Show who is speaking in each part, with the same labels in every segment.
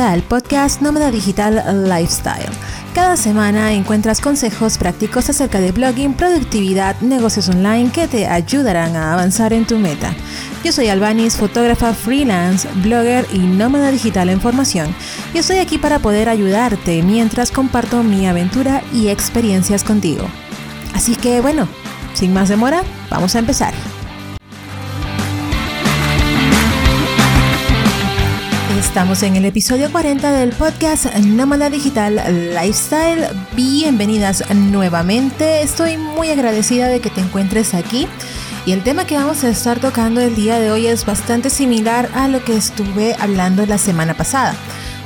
Speaker 1: al podcast Nómada Digital Lifestyle. Cada semana encuentras consejos prácticos acerca de blogging, productividad, negocios online que te ayudarán a avanzar en tu meta. Yo soy Albanis, fotógrafa freelance, blogger y nómada digital en formación, y estoy aquí para poder ayudarte mientras comparto mi aventura y experiencias contigo. Así que bueno, sin más demora, vamos a empezar. Estamos en el episodio 40 del podcast Nómada Digital Lifestyle. Bienvenidas nuevamente. Estoy muy agradecida de que te encuentres aquí. Y el tema que vamos a estar tocando el día de hoy es bastante similar a lo que estuve hablando la semana pasada.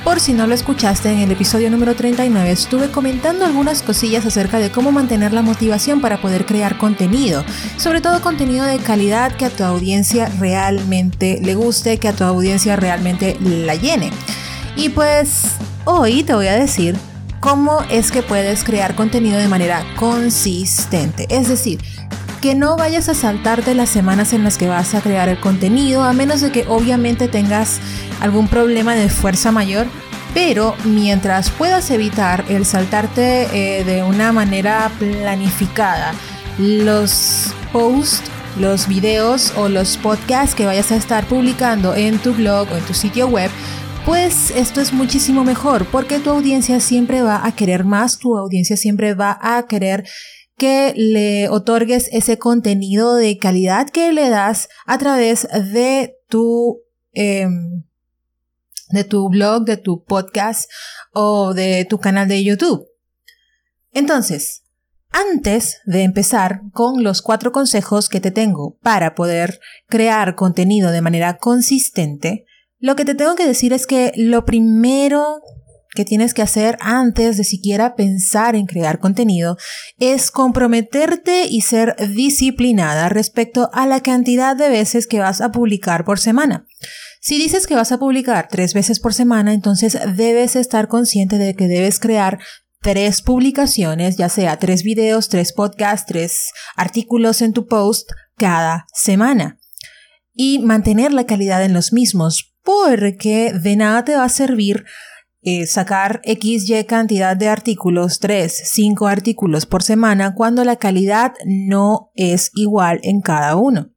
Speaker 1: Por si no lo escuchaste en el episodio número 39, estuve comentando algunas cosillas acerca de cómo mantener la motivación para poder crear contenido, sobre todo contenido de calidad que a tu audiencia realmente le guste, que a tu audiencia realmente la llene. Y pues hoy te voy a decir cómo es que puedes crear contenido de manera consistente, es decir, que no vayas a saltarte las semanas en las que vas a crear el contenido, a menos de que obviamente tengas algún problema de fuerza mayor. Pero mientras puedas evitar el saltarte eh, de una manera planificada los posts, los videos o los podcasts que vayas a estar publicando en tu blog o en tu sitio web, pues esto es muchísimo mejor porque tu audiencia siempre va a querer más, tu audiencia siempre va a querer que le otorgues ese contenido de calidad que le das a través de tu, em, de tu blog, de tu podcast o de tu canal de YouTube. Entonces, antes de empezar con los cuatro consejos que te tengo para poder crear contenido de manera consistente, lo que te tengo que decir es que lo primero que tienes que hacer antes de siquiera pensar en crear contenido es comprometerte y ser disciplinada respecto a la cantidad de veces que vas a publicar por semana. Si dices que vas a publicar tres veces por semana, entonces debes estar consciente de que debes crear tres publicaciones, ya sea tres videos, tres podcasts, tres artículos en tu post cada semana. Y mantener la calidad en los mismos, porque de nada te va a servir eh, sacar XY cantidad de artículos, 3, 5 artículos por semana, cuando la calidad no es igual en cada uno.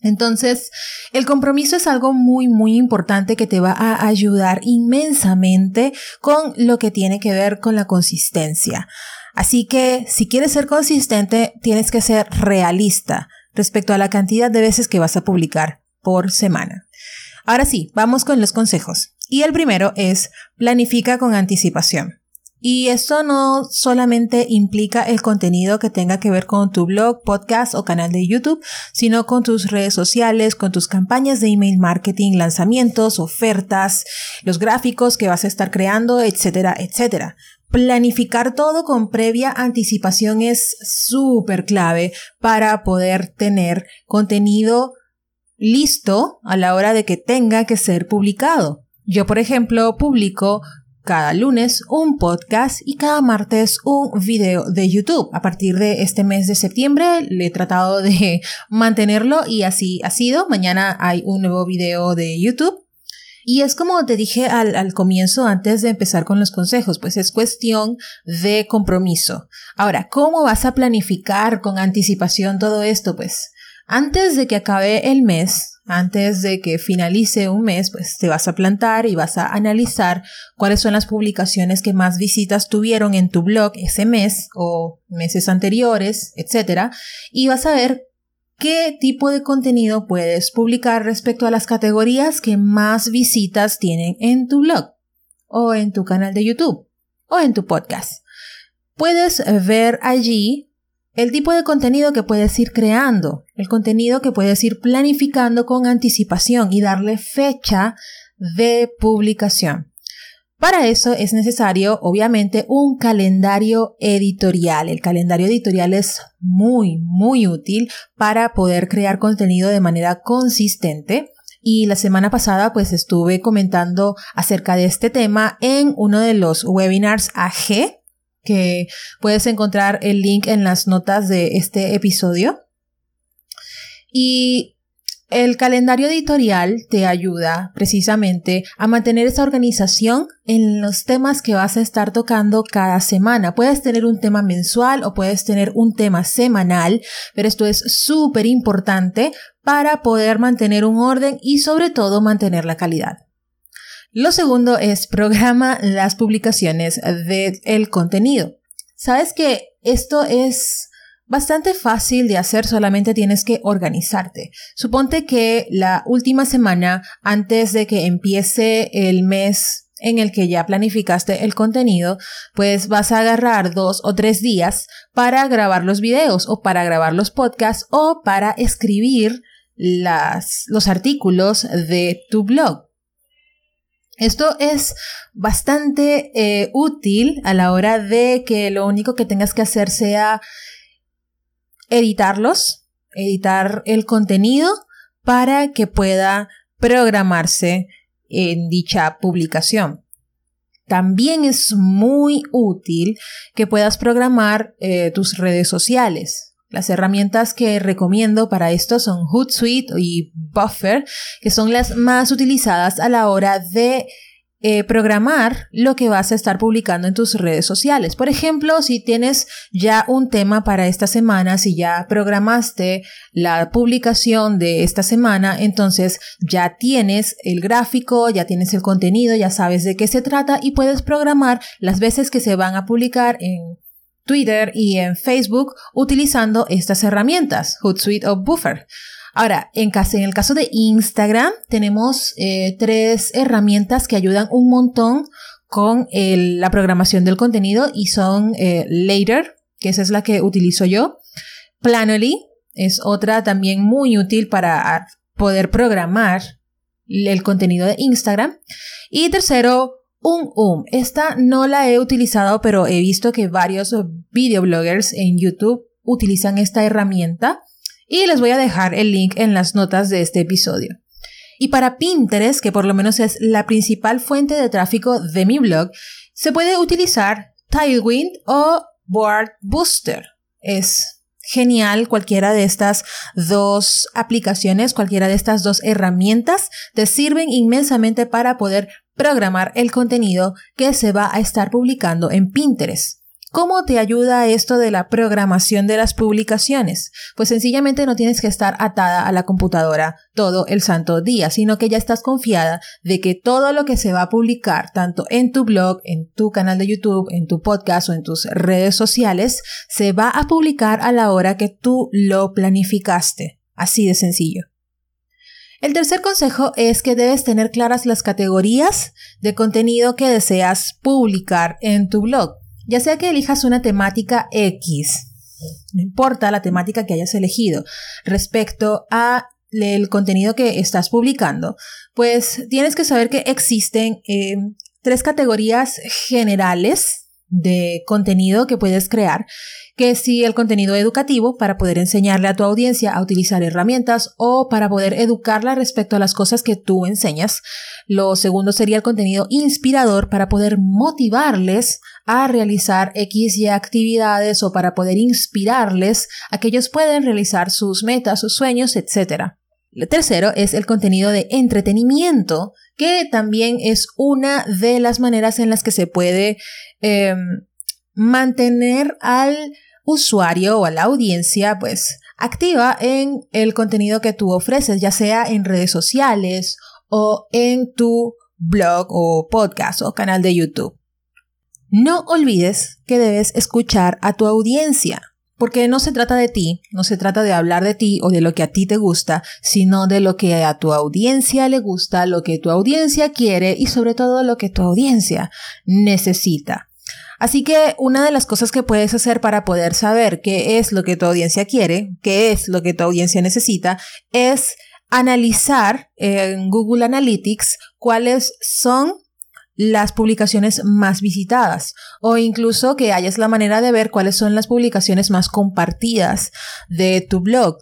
Speaker 1: Entonces, el compromiso es algo muy, muy importante que te va a ayudar inmensamente con lo que tiene que ver con la consistencia. Así que, si quieres ser consistente, tienes que ser realista respecto a la cantidad de veces que vas a publicar por semana. Ahora sí, vamos con los consejos. Y el primero es planifica con anticipación. Y esto no solamente implica el contenido que tenga que ver con tu blog, podcast o canal de YouTube, sino con tus redes sociales, con tus campañas de email marketing, lanzamientos, ofertas, los gráficos que vas a estar creando, etcétera, etcétera. Planificar todo con previa anticipación es súper clave para poder tener contenido listo a la hora de que tenga que ser publicado. Yo, por ejemplo, publico cada lunes un podcast y cada martes un video de YouTube. A partir de este mes de septiembre le he tratado de mantenerlo y así ha sido. Mañana hay un nuevo video de YouTube. Y es como te dije al, al, comienzo, antes de empezar con los consejos, pues es cuestión de compromiso. Ahora, ¿cómo vas a planificar con anticipación todo esto? Pues antes de que acabe el mes, antes de que finalice un mes, pues te vas a plantar y vas a analizar cuáles son las publicaciones que más visitas tuvieron en tu blog ese mes o meses anteriores, etc. Y vas a ver qué tipo de contenido puedes publicar respecto a las categorías que más visitas tienen en tu blog o en tu canal de YouTube o en tu podcast. Puedes ver allí el tipo de contenido que puedes ir creando, el contenido que puedes ir planificando con anticipación y darle fecha de publicación. Para eso es necesario, obviamente, un calendario editorial. El calendario editorial es muy, muy útil para poder crear contenido de manera consistente. Y la semana pasada pues estuve comentando acerca de este tema en uno de los webinars AG que puedes encontrar el link en las notas de este episodio. Y El calendario editorial te ayuda precisamente a mantener esa organización en los temas que vas a estar tocando cada semana. Puedes tener un tema mensual o puedes tener un tema semanal, pero esto es súper importante para poder mantener un orden y sobre todo mantener la calidad. Lo segundo es programa las publicaciones del contenido. Sabes que esto es bastante fácil de hacer, solamente tienes que organizarte. Suponte que la última semana, antes de que empiece el mes en el que ya planificaste el contenido, pues vas a agarrar dos o tres días para grabar los videos o para grabar los podcasts o para escribir las, los artículos de tu blog. Esto es bastante eh, útil a la hora de que lo único que tengas que hacer sea editarlos, editar el contenido para que pueda programarse en dicha publicación. También es muy útil que puedas programar eh, tus redes sociales. Las herramientas que recomiendo para esto son Hootsuite y Buffer, que son las más utilizadas a la hora de eh, programar lo que vas a estar publicando en tus redes sociales. Por ejemplo, si tienes ya un tema para esta semana, si ya programaste la publicación de esta semana, entonces ya tienes el gráfico, ya tienes el contenido, ya sabes de qué se trata y puedes programar las veces que se van a publicar en Twitter y en Facebook utilizando estas herramientas, Hootsuite o Buffer. Ahora, en, el caso de Instagram, tenemos eh, tres herramientas que ayudan un montón con la programación del contenido y son eh, Later, que esa es la que utilizo yo. Planoly es otra también muy útil para poder programar el contenido de Instagram. Y tercero, un. Esta no la he utilizado, pero he visto que varios videobloggers en YouTube utilizan esta herramienta y les voy a dejar el link en las notas de este episodio. Y para Pinterest, que por lo menos es la principal fuente de tráfico de mi blog, se puede utilizar Tailwind o Board Booster. Es genial cualquiera de estas dos aplicaciones, cualquiera de estas dos herramientas te sirven inmensamente para poder programar el contenido que se va a estar publicando en Pinterest. ¿Cómo te ayuda esto de la programación de las publicaciones? Pues sencillamente no tienes que estar atada a la computadora todo el santo día, sino que ya estás confiada de que todo lo que se va a publicar, tanto en tu blog, en tu canal de YouTube, en tu podcast o en tus redes sociales, se va a publicar a la hora que tú lo planificaste. Así de sencillo. El tercer consejo es que debes tener claras las categorías de contenido que deseas publicar en tu blog. Ya sea que elijas una temática X, no importa la temática que hayas elegido, respecto a el contenido que estás publicando, pues tienes que saber que existen eh, tres categorías generales de contenido que puedes crear, que si el contenido educativo para poder enseñarle a tu audiencia a utilizar herramientas o para poder educarla respecto a las cosas que tú enseñas. Lo segundo sería el contenido inspirador para poder motivarles a realizar X actividades o para poder inspirarles a que ellos puedan realizar sus metas, sus sueños, etc. El tercero es el contenido de entretenimiento, que también es una de las maneras en las que se puede em, mantener al usuario o a la audiencia pues activa en el contenido que tú ofreces, ya sea en redes sociales o en tu blog o podcast o canal de YouTube. No olvides que debes escuchar a tu audiencia, porque no se trata de ti, no se trata de hablar de ti o de lo que a ti te gusta, sino de lo que a tu audiencia le gusta, lo que tu audiencia quiere y sobre todo lo que tu audiencia necesita. Así que una de las cosas que puedes hacer para poder saber qué es lo que tu audiencia quiere, qué es lo que tu audiencia necesita, es analizar en Google Analytics cuáles son las publicaciones más visitadas o incluso que hayas la manera de ver cuáles son las publicaciones más compartidas de tu blog.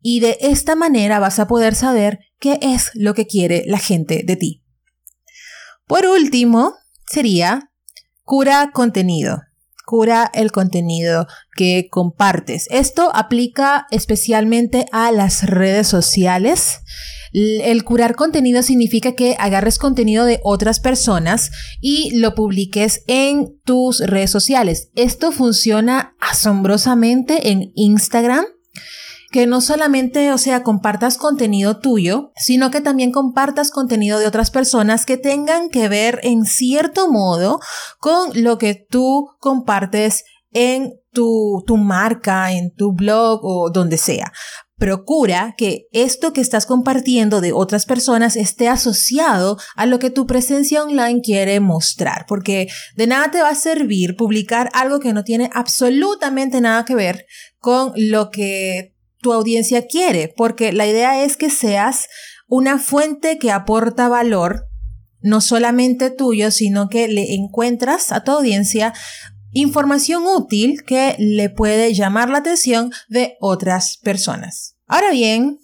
Speaker 1: Y de esta manera vas a poder saber qué es lo que quiere la gente de ti. Por último, sería cura contenido. cura el contenido que compartes. Esto aplica especialmente a las redes sociales. El curar contenido significa que agarres contenido de otras personas y lo publiques en tus redes sociales. Esto funciona asombrosamente en Instagram que no solamente, o sea, compartas contenido tuyo, sino que también compartas contenido de otras personas que tengan que ver en cierto modo con lo que tú compartes en tu, tu marca, en tu blog o donde sea. Procura que esto que estás compartiendo de otras personas esté asociado a lo que tu presencia online quiere mostrar, porque de nada te va a servir publicar algo que no tiene absolutamente nada que ver con lo que tu audiencia quiere, porque la idea es que seas una fuente que aporta valor, no solamente tuyo, sino que le encuentras a tu audiencia información útil que le puede llamar la atención de otras personas. Ahora bien,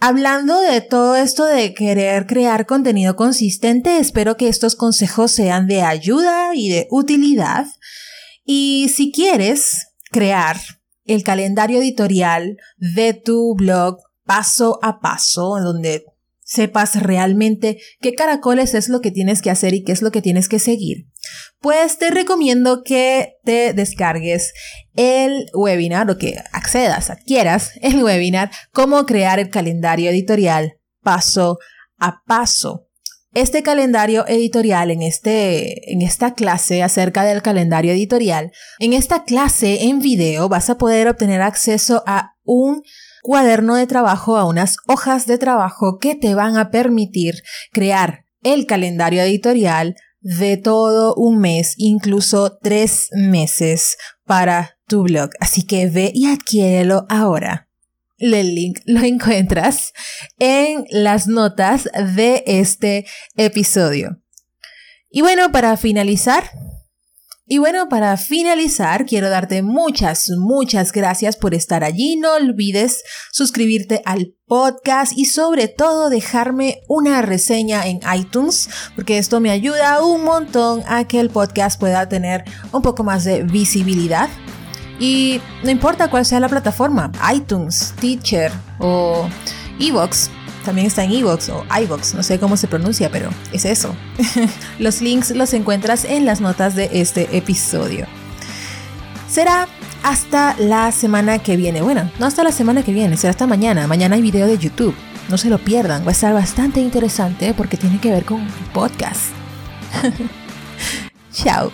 Speaker 1: hablando de todo esto de querer crear contenido consistente, espero que estos consejos sean de ayuda y de utilidad. Y si quieres crear el calendario editorial de tu blog paso a paso, donde sepas realmente qué caracoles es lo que tienes que hacer y qué es lo que tienes que seguir, pues te recomiendo que te descargues el webinar o que accedas, adquieras el webinar Cómo crear el calendario editorial paso a paso. Este calendario editorial, en, este, en esta clase acerca del calendario editorial, en esta clase en video vas a poder obtener acceso a un cuaderno de trabajo, a unas hojas de trabajo que te van a permitir crear el calendario editorial de todo un mes, incluso tres meses para tu blog. Así que ve y adquiérelo ahora. El link lo encuentras en las notas de este episodio. Y bueno, para finalizar, y bueno, para finalizar, quiero darte muchas, muchas gracias por estar allí. No olvides suscribirte al podcast y sobre todo dejarme una reseña en iTunes, porque esto me ayuda un montón a que el podcast pueda tener un poco más de visibilidad. Y no importa cuál sea la plataforma, iTunes, Teacher o Evox, también está en Evox o iVox, no sé cómo se pronuncia, pero es eso. los links los encuentras en las notas de este episodio. Será hasta la semana que viene. Bueno, no hasta la semana que viene, será hasta mañana. Mañana hay video de YouTube. No se lo pierdan, va a estar bastante interesante porque tiene que ver con podcast. Chao.